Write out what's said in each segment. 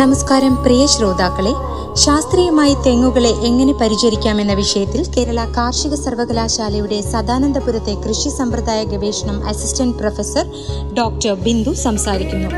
നമസ്കാരം പ്രിയ ശ്രോതാക്കളെ ശാസ്ത്രീയമായി തെങ്ങുകളെ എങ്ങനെ പരിചരിക്കാമെന്ന വിഷയത്തിൽ കേരള കാർഷിക സർവകലാശാലയുടെ സദാനന്ദപുരത്തെ കൃഷി സമ്പ്രദായ ഗവേഷണം അസിസ്റ്റന്റ് പ്രൊഫസർ ഡോക്ടർ ബിന്ദു സംസാരിക്കുന്നു.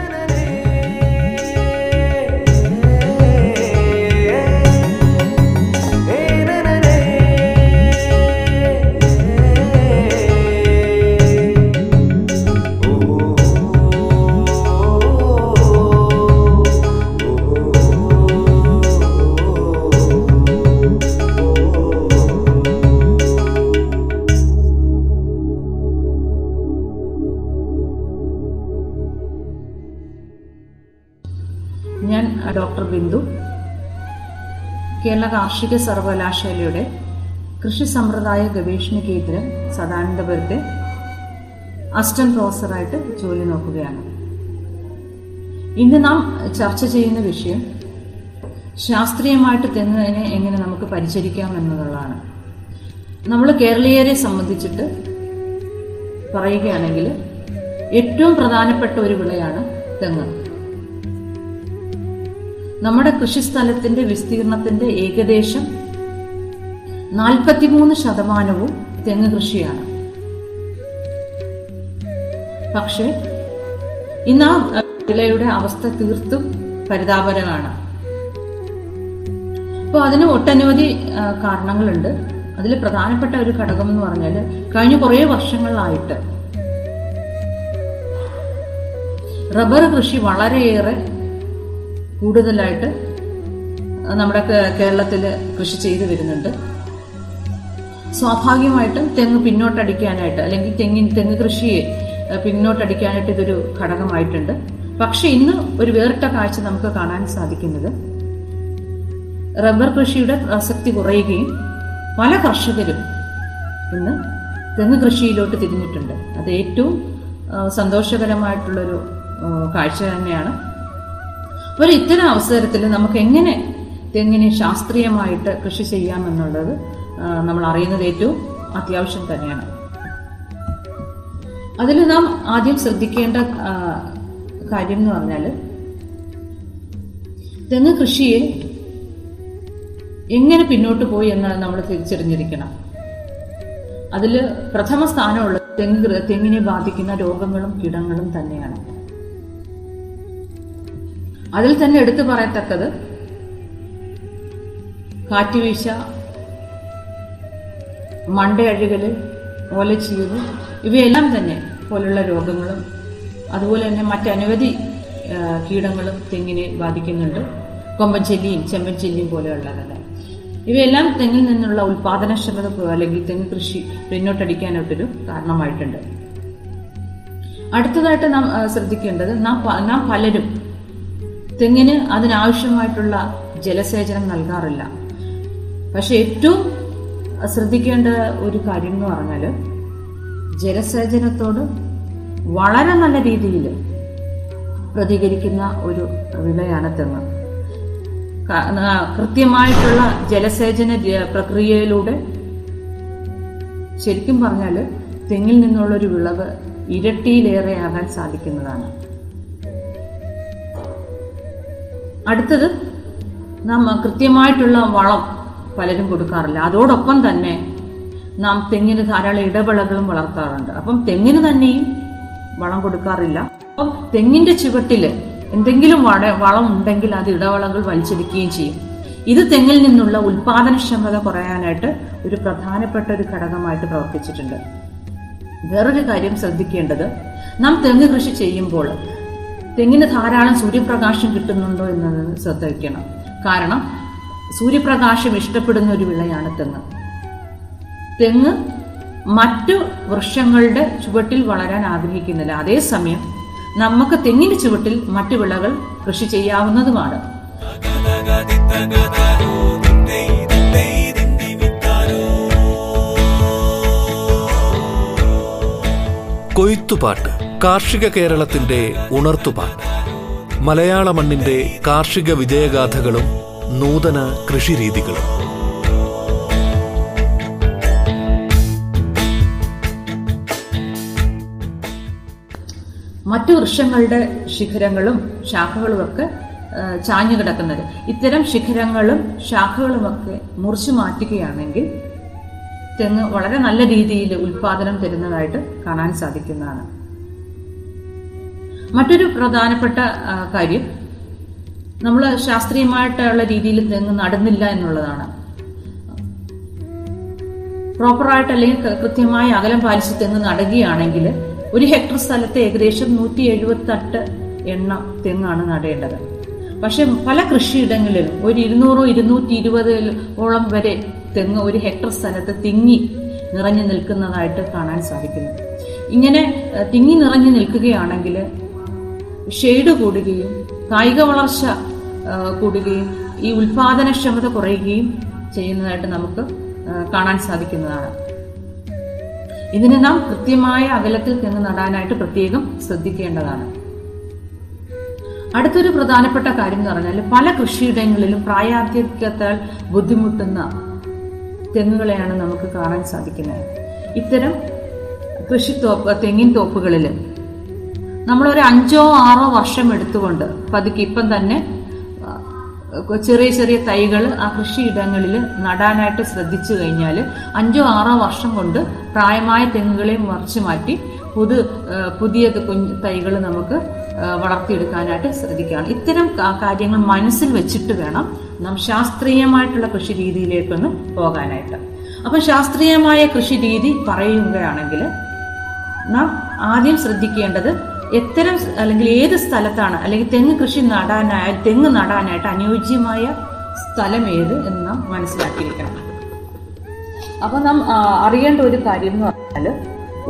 ഞാൻ ഡോക്ടർ ബിന്ദു. കേരള കാർഷിക സർവകലാശാലയുടെ കൃഷി സമ്പ്രദായ ഗവേഷണ കേന്ദ്രം സദാനന്ദപുരത്തെ അസിസ്റ്റന്റ് പ്രൊഫസറായിട്ട് ജോലി നോക്കുകയാണ്. ഇന്ന് നാം ചർച്ച ചെയ്യുന്ന വിഷയം ശാസ്ത്രീയമായിട്ട് തെങ്ങിനെ എങ്ങനെ നമുക്ക് പരിചരിക്കാം എന്നുള്ളതാണ്. നമ്മൾ കേരളീയരെ സംബന്ധിച്ചിട്ട് പറയുകയാണെങ്കിൽ ഏറ്റവും പ്രധാനപ്പെട്ട ഒരു വിളയാണ് തെങ്ങ്. നമ്മുടെ കൃഷിസ്ഥലത്തിന്റെ വിസ്തീർണത്തിന്റെ ഏകദേശം നാൽപ്പത്തിമൂന്ന് ശതമാനവും തെങ്ങ് കൃഷിയാണ്. പക്ഷേ ഇന്ന് ആ വിളയുടെ അവസ്ഥ തീർത്തും പരിതാപകരമാണ്. അപ്പോൾ അതിന് ഒട്ടനവധി കാരണങ്ങളുണ്ട്. അതിൽ പ്രധാനപ്പെട്ട ഒരു ഘടകം എന്ന് പറഞ്ഞാൽ കഴിഞ്ഞ കുറേ വർഷങ്ങളിലായിട്ട് റബ്ബർ കൃഷി വളരെയേറെ കൂടുതലായിട്ട് നമ്മുടെ കേരളത്തിൽ കൃഷി ചെയ്തു വരുന്നുണ്ട്. സ്വാഭാവികമായിട്ടും തെങ്ങ് പിന്നോട്ടടിക്കാനായിട്ട് അല്ലെങ്കിൽ തെങ്ങിൻ തെങ്ങ് കൃഷിയെ പിന്നോട്ടടിക്കാനായിട്ട് ഇതൊരു ഘടകമായിട്ടുണ്ട്. പക്ഷെ ഇന്ന് ഒരു വേറിട്ട കാഴ്ച നമുക്ക് കാണാൻ സാധിക്കുന്നത് റബ്ബർ കൃഷിയുടെ പ്രസക്തി കുറയുകയും പല കർഷകരും ഇന്ന് തെങ്ങ് കൃഷിയിലോട്ട് തിരിഞ്ഞിട്ടുണ്ട്. അത് ഏറ്റവും സന്തോഷകരമായിട്ടുള്ളൊരു കാഴ്ച തന്നെയാണ്. അപ്പോൾ ഇത്തരം അവസരത്തിൽ നമുക്ക് എങ്ങനെ തെങ്ങിനെ ശാസ്ത്രീയമായിട്ട് കൃഷി ചെയ്യാമെന്നുള്ളത് നമ്മൾ അറിയുന്നത് ഏറ്റവും അത്യാവശ്യം തന്നെയാണ്. അതിൽ നാം ആദ്യം ശ്രദ്ധിക്കേണ്ട കാര്യം എന്ന് പറഞ്ഞാൽ തെങ്ങ് കൃഷിയെ എങ്ങനെ പിന്നോട്ട് പോയി എന്ന് നമ്മൾ തിരിച്ചറിഞ്ഞിരിക്കണം. അതിൽ പ്രഥമ സ്ഥാനമുള്ള തെങ്ങ് തെങ്ങിനെ ബാധിക്കുന്ന രോഗങ്ങളും കീടങ്ങളും തന്നെയാണ്. അതിൽ തന്നെ എടുത്തു പറയത്തക്കത് കാറ്റുവീഴ്ച മണ്ടയഴുകൽ ഓലച്ചീവ് ഇവയെല്ലാം തന്നെ പോലുള്ള രോഗങ്ങളും അതുപോലെ തന്നെ മറ്റനവധി കീടങ്ങളും തെങ്ങിനെ ബാധിക്കുന്നുണ്ട്. കൊമ്പൻ ചെല്ലിയും ചെമ്പൻ ചെല്ലിയും പോലെയുള്ളതല്ല. ഇവയെല്ലാം തെങ്ങിൽ നിന്നുള്ള ഉൽപാദനക്ഷമത അല്ലെങ്കിൽ തെങ്ങ് കൃഷി പിന്നോട്ടടിക്കാനായിട്ടൊരു കാരണമായിട്ടുണ്ട്. അടുത്തതായിട്ട് നാം ശ്രദ്ധിക്കേണ്ടത് നാം നാം പലരും തെങ്ങിന് അതിനാവശ്യമായിട്ടുള്ള ജലസേചനം നൽകാറില്ല. പക്ഷെ ഏറ്റവും ശ്രദ്ധിക്കേണ്ട ഒരു കാര്യം എന്ന് പറഞ്ഞാൽ ജലസേചനത്തോട് വളരെ നല്ല രീതിയിൽ പ്രതികരിക്കുന്ന ഒരു വിളയാണ് തെങ്ങ്. കൃത്യമായിട്ടുള്ള ജലസേചന പ്രക്രിയയിലൂടെ ശരിക്കും പറഞ്ഞാൽ തെങ്ങിൽ നിന്നുള്ളൊരു വിളവ് ഇരട്ടിയിലേറെ ആകാൻ സാധിക്കുന്നതാണ്. അടുത്തത് നാം കൃത്യമായിട്ടുള്ള വളം പലരും കൊടുക്കാറില്ല. അതോടൊപ്പം തന്നെ നാം തെങ്ങിന് ധാരാളം ഇടവിളകളും വളർത്താറുണ്ട്. അപ്പം തെങ്ങിന് തന്നെയും വളം കൊടുക്കാറില്ല. അപ്പം തെങ്ങിന്റെ ചുവട്ടിൽ എന്തെങ്കിലും വള വളം ഉണ്ടെങ്കിൽ അത് ഇടവളകൾ വലിച്ചെടുക്കുകയും ചെയ്യും. ഇത് തെങ്ങിൽ നിന്നുള്ള ഉൽപാദനക്ഷമത കുറയാനായിട്ട് ഒരു പ്രധാനപ്പെട്ട ഒരു ഘടകമായിട്ട് പ്രവർത്തിച്ചിട്ടുണ്ട്. വേറൊരു കാര്യം ശ്രദ്ധിക്കേണ്ടത് നാം തെങ്ങ് കൃഷി ചെയ്യുമ്പോൾ തെങ്ങിന് ധാരാളം സൂര്യപ്രകാശം കിട്ടുന്നുണ്ടോ എന്നത് ശ്രദ്ധിക്കണം കാരണം സൂര്യപ്രകാശം ഇഷ്ടപ്പെടുന്ന ഒരു വിളയാണ് തെങ്ങ്. തെങ്ങ് മറ്റു വൃക്ഷങ്ങളുടെ ചുവട്ടിൽ വളരാൻ ആഗ്രഹിക്കുന്നില്ല. അതേസമയം നമുക്ക് തെങ്ങിന്റെ ചുവട്ടിൽ മറ്റു വിളകൾ കൃഷി ചെയ്യാവുന്നതുമാണ്. കൊയ്ത്തുപാട്ട്. കാർഷിക കേരളത്തിന്റെ ഉണർത്തുപാട്ട്. മലയാള മണ്ണിന്റെ കാർഷിക വിജയഗാഥകളും നൂതന കൃഷിരീതികളും. മറ്റു വൃക്ഷങ്ങളുടെ ശിഖരങ്ങളും ശാഖകളുമൊക്കെ ചാഞ്ഞു കിടക്കുന്നത്. ഇത്തരം ശിഖരങ്ങളും ശാഖകളുമൊക്കെ മുറിച്ചു മാറ്റുകയാണെങ്കിൽ തെങ്ങ് വളരെ നല്ല രീതിയിൽ ഉൽപാദനം തരുന്നതായിട്ട് കാണാൻ സാധിക്കുന്നതാണ്. മറ്റൊരു പ്രധാനപ്പെട്ട കാര്യം നമ്മൾ ശാസ്ത്രീയമായിട്ടുള്ള രീതിയിൽ തെങ്ങ് നടുന്നില്ല എന്നുള്ളതാണ്. പ്രോപ്പറായിട്ട് അല്ലെങ്കിൽ കൃത്യമായ അകലം പാലിച്ച് തെങ്ങ് നടുകയാണെങ്കിൽ ഒരു ഹെക്ടർ സ്ഥലത്തെ ഏകദേശം നൂറ്റി എഴുപത്തെട്ട് എണ്ണ തെങ്ങാണ് നടേണ്ടത്. പക്ഷെ പല കൃഷിയിടങ്ങളിലും ഒരു ഇരുന്നൂറോ ഇരുന്നൂറ്റി ഇരുപതോളം വരെ തെങ്ങ് ഒരു ഹെക്ടർ സ്ഥലത്ത് തിങ്ങി നിറഞ്ഞു നിൽക്കുന്നതായിട്ട് കാണാൻ സാധിക്കുന്നു. ഇങ്ങനെ തിങ്ങി നിറഞ്ഞു നിൽക്കുകയാണെങ്കിൽ ഷെയ്ഡ് കൂടുകയും കായിക വളർച്ച കൂടുകയും ഈ ഉൽപാദനക്ഷമത കുറയുകയും ചെയ്യുന്നതായിട്ട് നമുക്ക് കാണാൻ സാധിക്കുന്നതാണ്. ഇതിനെ നാം കൃത്യമായ അകലത്തിൽ തെങ്ങ് നടാനായിട്ട് പ്രത്യേകം ശ്രദ്ധിക്കേണ്ടതാണ്. അടുത്തൊരു പ്രധാനപ്പെട്ട കാര്യം എന്ന് പറഞ്ഞാൽ പല കൃഷിയിടങ്ങളിലും പ്രായാധിക്യത്താൽ ബുദ്ധിമുട്ടുന്ന തെങ്ങുകളെയാണ് നമുക്ക് കാണാൻ സാധിക്കുന്നത്. ഇത്തരം കൃഷി തോപ്പ് തെങ്ങിൻ തോപ്പുകളിൽ നമ്മളൊരു അഞ്ചോ ആറോ വർഷം എടുത്തുകൊണ്ട് പതുക്കെ ഇപ്പം തന്നെ ചെറിയ ചെറിയ തൈകൾ ആ കൃഷിയിടങ്ങളിൽ നടാനായിട്ട് ശ്രദ്ധിച്ചു കഴിഞ്ഞാൽ അഞ്ചോ ആറോ വർഷം കൊണ്ട് പ്രായമായ തെങ്ങുകളെ മറിച്ചു മാറ്റി പുതു പുതിയ കുഞ്ഞ് തൈകൾ നമുക്ക് വളർത്തിയെടുക്കാനായിട്ട് ശ്രദ്ധിക്കുകയാണ്. ഇത്തരം കാര്യങ്ങൾ മനസ്സിൽ വെച്ചിട്ട് വേണം നാം ശാസ്ത്രീയമായിട്ടുള്ള കൃഷി രീതിയിലേക്കൊന്ന് പോകാനായിട്ട്. അപ്പം ശാസ്ത്രീയമായ കൃഷി രീതി പറയുകയാണെങ്കിൽ നാം ആദ്യം ശ്രദ്ധിക്കേണ്ടത് എത്തരം അല്ലെങ്കിൽ ഏത് സ്ഥലത്താണ് അല്ലെങ്കിൽ തെങ്ങ് കൃഷി നടാനായി തെങ്ങ് നടാനായിട്ട് അനുയോജ്യമായ സ്ഥലം ഏത് എന്ന് നാം മനസ്സിലാക്കിയിരിക്കണം. അപ്പൊ നാം അറിയേണ്ട ഒരു കാര്യം എന്ന് പറഞ്ഞാൽ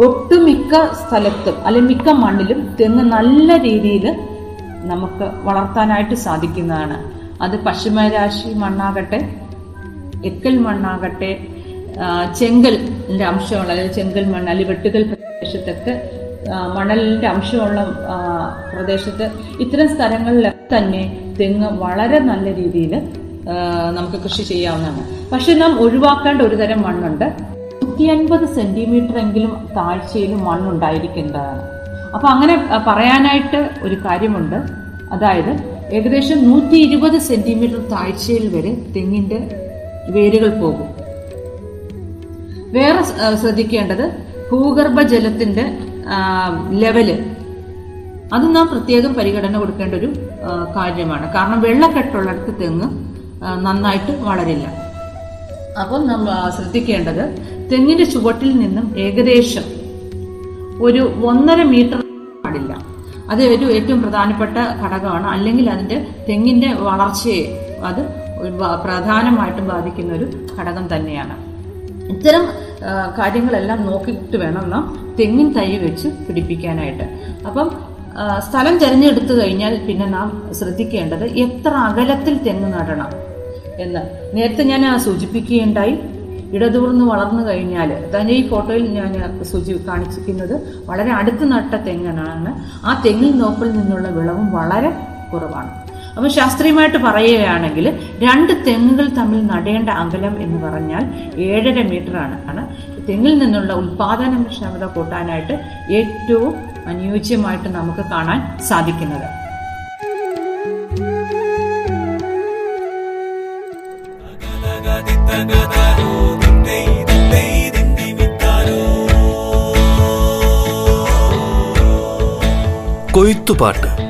ഒട്ടുമിക്ക സ്ഥലത്തും അല്ലെങ്കിൽ മിക്ക മണ്ണിലും തെങ്ങ് നല്ല രീതിയിൽ നമുക്ക് വളർത്താനായിട്ട് സാധിക്കുന്നതാണ്. അത് പശ്ചിമരാശി മണ്ണാകട്ടെ എക്കൽ മണ്ണാകട്ടെ ചെങ്കൽ അംശമുള്ള അല്ലെങ്കിൽ ചെങ്കൽ മണ്ണ് അല്ലെങ്കിൽ വെട്ടുകൽ പ്രദേശത്തൊക്കെ ആ, മണലിന്റെ അംശമുള്ള പ്രദേശത്ത് ഇത്തരം സ്ഥലങ്ങളിലൊക്കെ തന്നെ തെങ്ങ് വളരെ നല്ല രീതിയിൽ നമുക്ക് കൃഷി ചെയ്യാവുന്നതാണ്. പക്ഷെ നാം ഒഴിവാക്കേണ്ട ഒരു തരം മണ്ണുണ്ട്. നൂറ്റി അൻപത് സെന്റിമീറ്റർ എങ്കിലും താഴ്ചയിൽ മണ്ണുണ്ടായിരിക്കേണ്ടതാണ്. അപ്പൊ അങ്ങനെ പറയാനായിട്ട് ഒരു കാര്യമുണ്ട്. അതായത് ഏകദേശം നൂറ്റി ഇരുപത് സെന്റിമീറ്റർ താഴ്ചയിൽ വരെ തെങ്ങിന്റെ വേരുകൾ പോകും. വേറെ ശ്രദ്ധിക്കേണ്ടത് ഭൂഗർഭ ജലത്തിന്റെ ആ, ലെവൽ. അത് നാം പ്രത്യേകം പരിഗണന കൊടുക്കേണ്ട ഒരു കാര്യമാണ്. കാരണം വെള്ളക്കെട്ടുള്ളിടത്ത് തെങ്ങ് നന്നായിട്ട് വളരില്ല. അപ്പം നമ്മൾ ശ്രദ്ധിക്കേണ്ടത് തെങ്ങിന്റെ ചുവട്ടിൽ നിന്നും ഏകദേശം ഒരു ഒന്നര മീറ്റർ പാടില്ല. അത് ഒരു ഏറ്റവും പ്രധാനപ്പെട്ട ഘടകമാണ്. അല്ലെങ്കിൽ അതിന്റെ തെങ്ങിന്റെ വളർച്ചയെ അത് പ്രധാനമായിട്ടും ബാധിക്കുന്ന ഒരു ഘടകം തന്നെയാണ്. ഇത്തരം കാര്യങ്ങളെല്ലാം നോക്കിയിട്ട് വേണം നാം തെങ്ങിൻ തൈ വെച്ച് പിടിപ്പിക്കാനായിട്ട്. അപ്പം സ്ഥലം തിരഞ്ഞെടുത്തു കഴിഞ്ഞാൽ പിന്നെ നാം ശ്രദ്ധിക്കേണ്ടത് എത്ര അകലത്തിൽ തെങ്ങ് നടണം എന്ന്. നേരത്തെ ഞാൻ സൂചിപ്പിക്കുകയുണ്ടായി. ഇടതൂർന്ന് വളർന്നു കഴിഞ്ഞാൽ തന്നെ ഈ ഫോട്ടോയിൽ ഞാൻ സൂചി കാണിച്ചിരിക്കുന്നത് വളരെ അടുത്ത് നട്ട തെങ്ങനാണ് ആ തെങ്ങിൻ നോക്കിൽ നിന്നുള്ള വിളവും വളരെ കുറവാണ്. അപ്പം ശാസ്ത്രീയമായിട്ട് പറയുകയാണെങ്കിൽ രണ്ട് തെങ്ങുകൾ തമ്മിൽ നടേണ്ട അകലം എന്ന് പറഞ്ഞാൽ ഏഴര മീറ്റർ ആണ്. ആണ്. തെങ്ങിൽ നിന്നുള്ള ഉൽപാദനക്ഷമത കൂട്ടാനായിട്ട് ഏറ്റവും അനുയോജ്യമായിട്ട് നമുക്ക് കാണാൻ സാധിക്കുന്നത്. കൊയ്ത്തുപാട്ട്.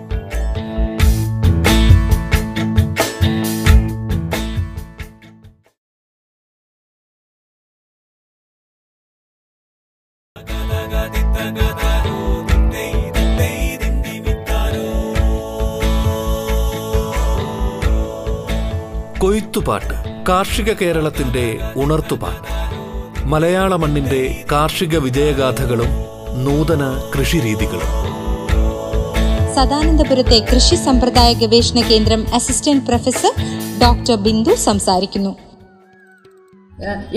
കൊയ്ത്തുപാട്ട് കാർഷിക കേരളത്തിന്റെ ഉണർത്തുപാട്ട്. മലയാള മണ്ണിന്റെ കാർഷിക വിജയഗാഥകളും നൂതന കൃഷിരീതികളും. സദാനന്ദപുരത്തെ കൃഷി സമ്പ്രദായ ഗവേഷണ കേന്ദ്രം അസിസ്റ്റന്റ് പ്രൊഫസർ ഡോക്ടർ ബിന്ദു സംസാരിക്കുന്നു.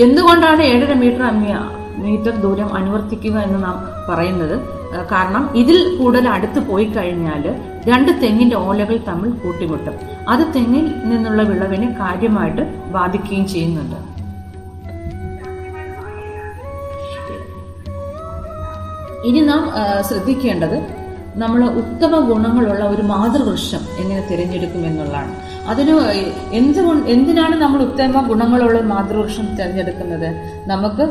എന്തുകൊണ്ടാണ് ഏഴര മീറ്റർ അമ്മിയ മീറ്റർ ദൂരം അനുവർത്തിക്കുക എന്ന് നാം പറയുന്നത്. കാരണം ഇതിൽ കൂടുതൽ അടുത്ത് പോയി കഴിഞ്ഞാൽ രണ്ട് തെങ്ങിന്റെ ഓലകൾ തമ്മിൽ കൂട്ടിമുട്ടും. അത് തെങ്ങിൽ നിന്നുള്ള വിളവിനെ കാര്യമായിട്ട് ബാധിക്കുകയും ചെയ്യുന്നുണ്ട്. ഇനി നാം ശ്രദ്ധിക്കേണ്ടത് നമ്മൾ ഉത്തമ ഗുണങ്ങളുള്ള ഒരു മാതൃവൃക്ഷം എങ്ങനെ തിരഞ്ഞെടുക്കും എന്നുള്ളതാണ്. അതിന് എന്തുകൊണ്ട് എന്തിനാണ് നമ്മൾ ഉത്തമ ഗുണങ്ങളുള്ള മാതൃവൃക്ഷം തിരഞ്ഞെടുക്കുന്നത്? നമുക്ക്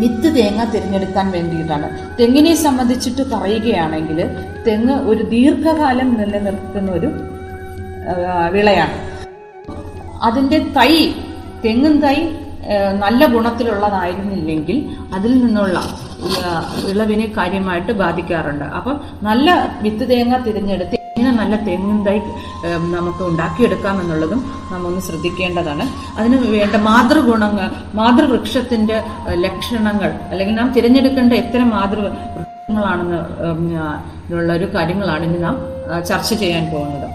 വിത്ത് തേങ്ങ തിരഞ്ഞെടുക്കാൻ വേണ്ടിയിട്ടാണ്. തെങ്ങിനെ സംബന്ധിച്ചിട്ട് പറയുകയാണെങ്കിൽ തെങ്ങ് ഒരു ദീർഘകാലം നിലനിൽക്കുന്ന ഒരു വിളയാണ്. അതിന്റെ തൈ തെങ്ങും തൈ നല്ല ഗുണത്തിലുള്ളതായിരുന്നില്ലെങ്കിൽ അതിൽ നിന്നുള്ള വിളവിനെ കാര്യമായിട്ട് ബാധിക്കാറുണ്ട്. അപ്പം നല്ല വിത്ത് തേങ്ങ തിരഞ്ഞെടുത്ത് എങ്ങനെ നല്ല തെങ്ങും നമുക്ക് ഉണ്ടാക്കിയെടുക്കാം എന്നുള്ളതും നാം ഒന്ന് ശ്രദ്ധിക്കേണ്ടതാണ്. അതിന് വേണ്ട മാതൃഗുണങ്ങൾ മാതൃവൃക്ഷത്തിന്റെ ലക്ഷണങ്ങൾ അല്ലെങ്കിൽ നാം തിരഞ്ഞെടുക്കേണ്ട എത്ര മാതൃവൃക്ഷങ്ങളാണെന്ന് വൃക്ഷങ്ങളാണെന്ന് ഉള്ള ഒരു കാര്യങ്ങളാണ് ഇനി നാം ചർച്ച ചെയ്യാൻ പോകുന്നത്.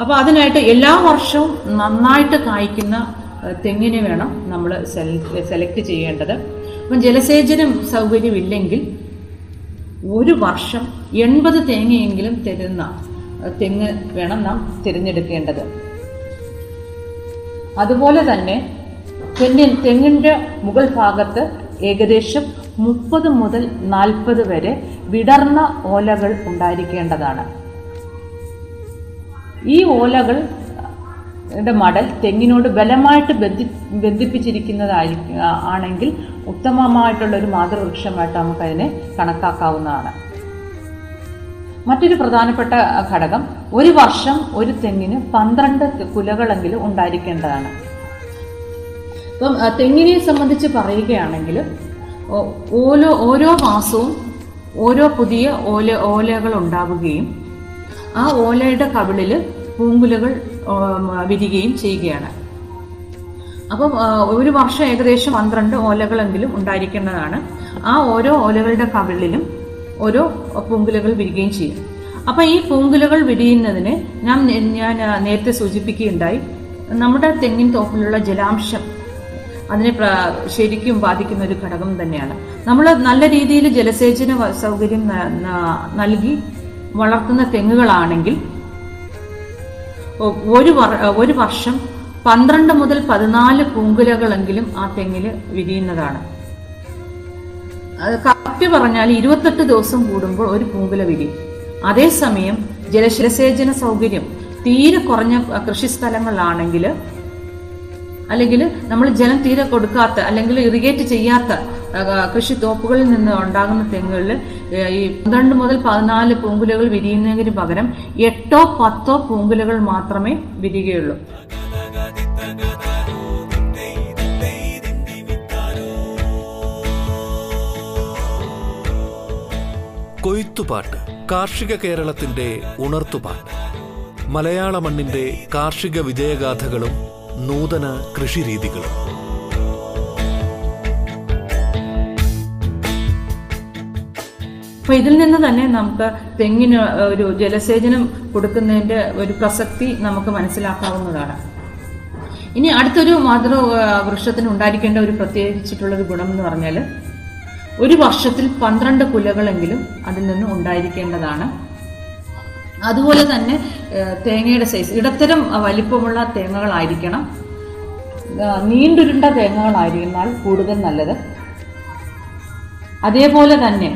അപ്പോൾ അതിനായിട്ട് എല്ലാ വർഷവും നന്നായിട്ട് കായ്ക്കുന്ന തെങ്ങിനെ വേണം നമ്മൾ സെലക്ട് ചെയ്യേണ്ടത്. അപ്പം ജലസേചനം സൗകര്യമില്ലെങ്കിൽ ഒരു വർഷം എൺപത് തേങ്ങയെങ്കിലും തരുന്ന തെങ്ങ് വേണം നാം തിരഞ്ഞെടുക്കേണ്ടത്. അതുപോലെ തന്നെ തെങ്ങിൻ തെങ്ങിന്റെ മുകൾ ഭാഗത്ത് ഏകദേശം മുപ്പത് മുതൽ നാൽപ്പത് വരെ വിടർന്ന ഓലകൾ ഉണ്ടായിരിക്കേണ്ടതാണ്. ഈ ഓലകൾ മടൽ തെങ്ങിനോട് ബലമായിട്ട് ബന്ധി ബന്ധിപ്പിച്ചിരിക്കുന്നതായിരിക്കും ആണെങ്കിൽ ഉത്തമമായിട്ടുള്ള ഒരു മാതൃവൃക്ഷമായിട്ട് നമുക്കതിനെ കണക്കാക്കാവുന്നതാണ്. മറ്റൊരു പ്രധാനപ്പെട്ട ഘടകം ഒരു വർഷം ഒരു തെങ്ങിന് പന്ത്രണ്ട് കുലകളെങ്കിലും ഉണ്ടായിരിക്കേണ്ടതാണ്. ഇപ്പം തെങ്ങിനെ സംബന്ധിച്ച് പറയുകയാണെങ്കിൽ ഓരോ ഓരോ മാസവും ഓരോ പുതിയ ഓല ഓലകൾ ഉണ്ടാവുകയും ആ ഓലയുടെ കവിളിൽ പൂങ്കുലകൾ വിരികയും ചെയ്യുകയാണ്. അപ്പം ഒരു വർഷം ഏകദേശം പന്ത്രണ്ട് ഓലകളെങ്കിലും ഉണ്ടായിരിക്കേണ്ടതാണ്. ആ ഓരോ ഓലകളുടെ കവിളിലും ഓരോ പൂങ്കുലകൾ വിരിയുകയും ചെയ്യും. അപ്പം ഈ പൂങ്കുലകൾ വിരിയുന്നതിന് ഞാൻ ഞാൻ നേരത്തെ സൂചിപ്പിക്കുകയുണ്ടായി. നമ്മുടെ തെങ്ങിൻ തോപ്പിലുള്ള ജലാംശം അതിനെ ശരിക്കും ബാധിക്കുന്ന ഒരു ഘടകം തന്നെയാണ്. നമ്മൾ നല്ല രീതിയിൽ ജലസേചന സൗകര്യം ന- ന- നൽകി വളർത്തുന്ന തെങ്ങുകളാണെങ്കിൽ ഒരു ഒരു വർഷം പന്ത്രണ്ട് മുതൽ പതിനാല് പൂങ്കുലകളെങ്കിലും ആ തെങ്ങിൽ വിരിയുന്നതാണ്. അത് കറക്റ്റ് പറഞ്ഞാൽ ഇരുപത്തെട്ട് ദിവസം കൂടുമ്പോൾ ഒരു പൂങ്കുല വിരിയും അതേസമയം ജലശിരസേചന സൗകര്യം തീരെ കുറഞ്ഞ കൃഷി സ്ഥലങ്ങളിലാണെങ്കിൽ അല്ലെങ്കിൽ നമ്മൾ ജലം തീരെ കൊടുക്കാത്ത അല്ലെങ്കിൽ ഇറിഗേറ്റ് ചെയ്യാത്ത കൃഷി തോപ്പുകളിൽ നിന്ന് ഉണ്ടാകുന്ന തെങ്ങുകളിൽ ഈ പന്ത്രണ്ട് മുതൽ പതിനാല് പൂങ്കുലകൾ വിരിയുന്നതിന് പകരം എട്ടോ പത്തോ പൂങ്കുലകൾ മാത്രമേ വിരിയുകയുള്ളൂ കൊയ്ത്തുപാട്ട് കാർഷിക കേരളത്തിന്റെ ഉണർത്തുപാട്ട്. മലയാള മണ്ണിന്റെ കാർഷിക വിജയഗാഥകളും നൂതന കൃഷിരീതികളും. അപ്പൊ ഇതിൽ നിന്ന് തന്നെ നമുക്ക് തെങ്ങിന് ഒരു ജലസേചനം കൊടുക്കുന്നതിന്റെ ഒരു പ്രസക്തി നമുക്ക് മനസ്സിലാക്കാവുന്നതാണ്. ഇനി അടുത്തൊരു മാതൃ വൃക്ഷത്തിന് ഉണ്ടായിരിക്കേണ്ട ഒരു പ്രത്യേകിച്ചിട്ടുള്ള ഒരു ഗുണം എന്ന് പറഞ്ഞാൽ ഒരു വർഷത്തിൽ പന്ത്രണ്ട് കുലകളെങ്കിലും അതിൽ നിന്ന് ഉണ്ടായിരിക്കേണ്ടതാണ്. അതുപോലെ തന്നെ തേങ്ങയുടെ സൈസ് ഇടത്തരം വലിപ്പമുള്ള തേങ്ങകളായിരിക്കണം. നീണ്ടുരുണ്ട തേങ്ങകളായിരുന്നാൽ കൂടുതൽ നല്ലത്. അതേപോലെ തന്നെ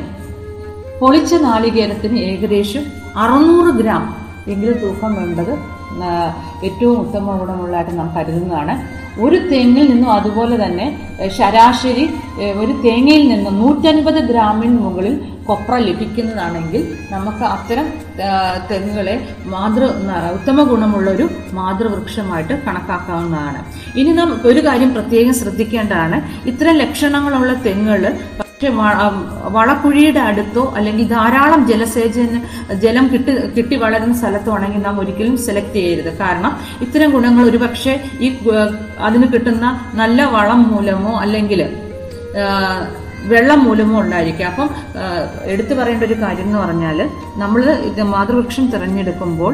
പൊളിച്ച നാളികേരത്തിന് ഏകദേശം അറുന്നൂറ് ഗ്രാം എങ്കിലും തൂക്കം വേണ്ടത് ഏറ്റവും ഉത്തമ ഗുണമുള്ളതായിട്ട് നാം കരുതുന്നതാണ്. ഒരു തെങ്ങിൽ നിന്നും അതുപോലെ തന്നെ ശരാശരി ഒരു തേങ്ങയിൽ നിന്നും നൂറ്റൻപത് ഗ്രാമിന് മുകളിൽ കൊപ്ര ലഭിക്കുന്നതാണെങ്കിൽ നമുക്ക് അത്തരം തെങ്ങുകളെ മാതൃ ഉത്തമ ഗുണമുള്ള ഒരു മാതൃവൃക്ഷമായിട്ട് കണക്കാക്കാവുന്നതാണ്. ഇനി നാം ഒരു കാര്യം പ്രത്യേകം ശ്രദ്ധിക്കേണ്ടതാണ്. ഇത്തരം ലക്ഷണങ്ങളുള്ള തെങ്ങുകൾ വ- വളക്കുഴിയുടെ അടുത്തോ അല്ലെങ്കിൽ ധാരാളം ജലസേചന ജലം കിട്ടി കിട്ടി വളരുന്ന സ്ഥലത്തോ ആണെങ്കിൽ നാം ഒരിക്കലും സെലക്ട് ചെയ്യരുത്. കാരണം ഇത്തരം ഗുണങ്ങൾ ഒരുപക്ഷെ ഈ അതിന് കിട്ടുന്ന നല്ല വളം മൂലമോ അല്ലെങ്കിൽ വെള്ളം മൂലമോ ഉണ്ടായിരിക്കും. അപ്പം എടുത്തു പറയേണ്ട ഒരു കാര്യം എന്ന് പറഞ്ഞാൽ നമ്മൾ ഇത് മാതൃവൃക്ഷം തിരഞ്ഞെടുക്കുമ്പോൾ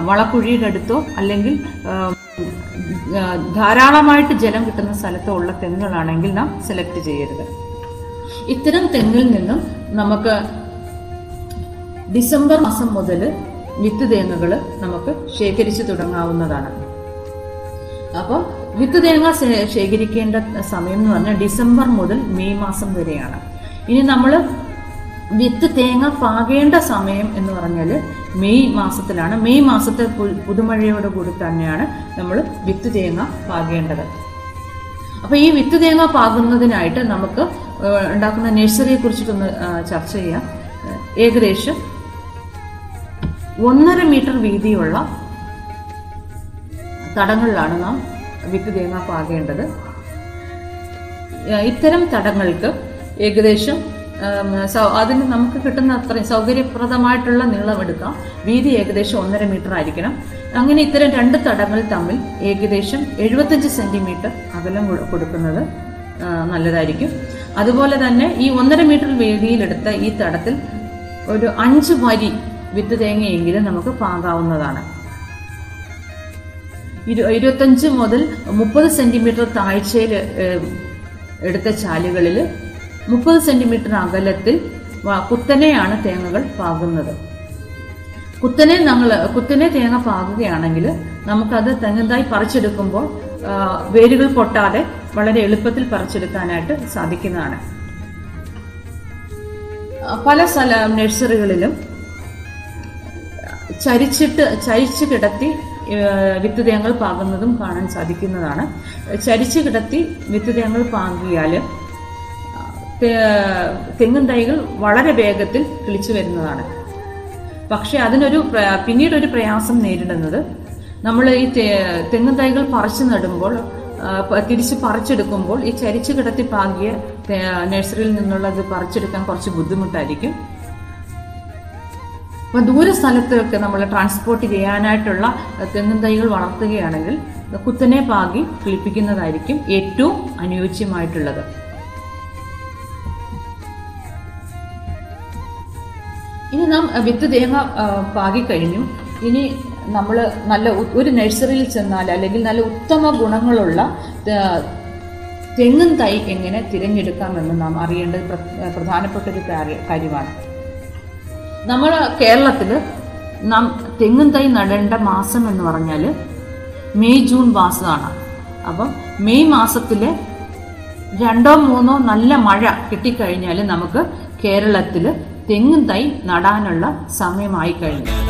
വളക്കുഴിയുടെ അടുത്തോ അല്ലെങ്കിൽ ധാരാളമായിട്ട് ജലം കിട്ടുന്ന സ്ഥലത്തോ ഉള്ള തെങ്ങുകളാണെങ്കിൽ നാം സെലക്ട് ചെയ്യരുത്. ഇത്തരം തെങ്ങിൽ നിന്നും നമുക്ക് ഡിസംബർ മാസം മുതൽ വിത്ത് തേങ്ങകൾ നമുക്ക് ശേഖരിച്ചു തുടങ്ങാവുന്നതാണ്. അപ്പോൾ വിത്ത് തേങ്ങ ശേഖരിക്കേണ്ട സമയം എന്ന് പറഞ്ഞാൽ ഡിസംബർ മുതൽ മെയ് മാസം വരെയാണ്. ഇനി നമ്മൾ വിത്ത് തേങ്ങ പാകേണ്ട സമയം എന്ന് പറഞ്ഞാൽ മെയ് മാസത്തിലാണ്. മെയ് മാസത്തെ പുതുമഴയോട് കൂടി തന്നെയാണ് നമ്മൾ വിത്ത് തേങ്ങ പാകേണ്ടത്. അപ്പൊ ഈ വിത്ത് തേങ്ങ പാകുന്നതിനായിട്ട് നമുക്ക് ഉണ്ടാക്കുന്ന നഴ്സറിയെ കുറിച്ചിട്ടൊന്ന് ചർച്ച ചെയ്യാം. ഏകദേശം ഒന്നര മീറ്റർ വീതിയുള്ള തടങ്ങളിലാണ് നാം വിത്ത് തേങ്ങ പാകേണ്ടത് ഇത്തരം തടങ്ങൾക്ക് ഏകദേശം അതിന് നമുക്ക് കിട്ടുന്ന അത്രയും സൗകര്യപ്രദമായിട്ടുള്ള നീളം എടുക്കാം വീതി ഏകദേശം ഒന്നര മീറ്റർ ആയിരിക്കണം. അങ്ങനെ ഇത്തരം രണ്ട് തടങ്ങൾ തമ്മിൽ ഏകദേശം എഴുപത്തഞ്ച് സെന്റിമീറ്റർ അകലം കൊടുക്കുന്നത് നല്ലതായിരിക്കും. അതുപോലെ തന്നെ ഈ ഒന്നര മീറ്റർ വീതിയിലെടുത്ത ഈ തടത്തിൽ ഒരു അഞ്ച് വരി വിത്ത് തേങ്ങയെങ്കിലും നമുക്ക് പാകാവുന്നതാണ്. ഇരു ഇരുപത്തഞ്ച് മുതൽ മുപ്പത് സെന്റിമീറ്റർ താഴ്ചയിൽ എടുത്ത ചാലുകളിൽ മുപ്പത് സെന്റിമീറ്റർ അകലത്തിൽ കുത്തനെയാണ് തേങ്ങകൾ പാകുന്നത്. കുത്തനെ നമ്മൾ കുത്തനെ തേങ്ങ പാകുകയാണെങ്കിൽ നമുക്കത് തെങ്ങുതായി പറിച്ചെടുക്കുമ്പോൾ വേരുകൾ പൊട്ടാതെ വളരെ എളുപ്പത്തിൽ പറിച്ചെടുക്കാനായിട്ട് സാധിക്കുന്നതാണ്. പല സ്ഥല നഴ്സറികളിലും ചരിച്ചിട്ട് ചരിച്ചു കിടത്തി ഏഹ്, വിത്ത് തേങ്ങൾ പാകുന്നതും കാണാൻ സാധിക്കുന്നതാണ്. ചരിച്ചു കിടത്തി വിത്ത് തേങ്ങൾ പാകിയാൽ തെങ്ങും തൈകൾ വളരെ വേഗത്തിൽ കിളിച്ചു വരുന്നതാണ്. പക്ഷെ അതിനൊരു പിന്നീടൊരു പ്രയാസം നേരിടുന്നത് നമ്മൾ ഈ തെങ്ങും തൈകൾ പറിച്ചു നടുമ്പോൾ തിരിച്ച് പറിച്ചെടുക്കുമ്പോൾ ഈ ചരിച്ചു കിടത്തി പാകിയ നഴ്സറിയിൽ നിന്നുള്ളത് പറിച്ചെടുക്കാൻ കുറച്ച് ബുദ്ധിമുട്ടായിരിക്കും. അപ്പം ദൂര സ്ഥലത്തൊക്കെ നമ്മൾ ട്രാൻസ്പോർട്ട് ചെയ്യാനായിട്ടുള്ള തെങ്ങും തൈകൾ വളർത്തുകയാണെങ്കിൽ കുത്തനെ പാകി കിളിപ്പിക്കുന്നതായിരിക്കും ഏറ്റവും അനുയോജ്യമായിട്ടുള്ളത്. ഇനി നാം വിത്ത് തേങ്ങ പാകി പാകിക്കഴിഞ്ഞു ഇനി നമ്മൾ നല്ല ഒരു നഴ്സറിയിൽ ചെന്നാൽ അല്ലെങ്കിൽ നല്ല ഉത്തമ ഗുണങ്ങളുള്ള തെങ്ങും തൈ എങ്ങനെ തിരഞ്ഞെടുക്കാമെന്ന് നാം അറിയേണ്ടത് പ്രധാനപ്പെട്ട ഒരു കാര്യ- കാര്യമാണ്. നമ്മൾ കേരളത്തിൽ നാം തെങ്ങും തൈ നടേണ്ട മാസം എന്ന് പറഞ്ഞാൽ മെയ് ജൂൺ മാസമാണ്. അപ്പം മെയ് മാസത്തിൽ രണ്ടോ മൂന്നോ നല്ല മഴ കിട്ടിക്കഴിഞ്ഞാൽ നമുക്ക് കേരളത്തിൽ തെങ്ങും തൈ നടാനുള്ള സമയമായി കഴിഞ്ഞു.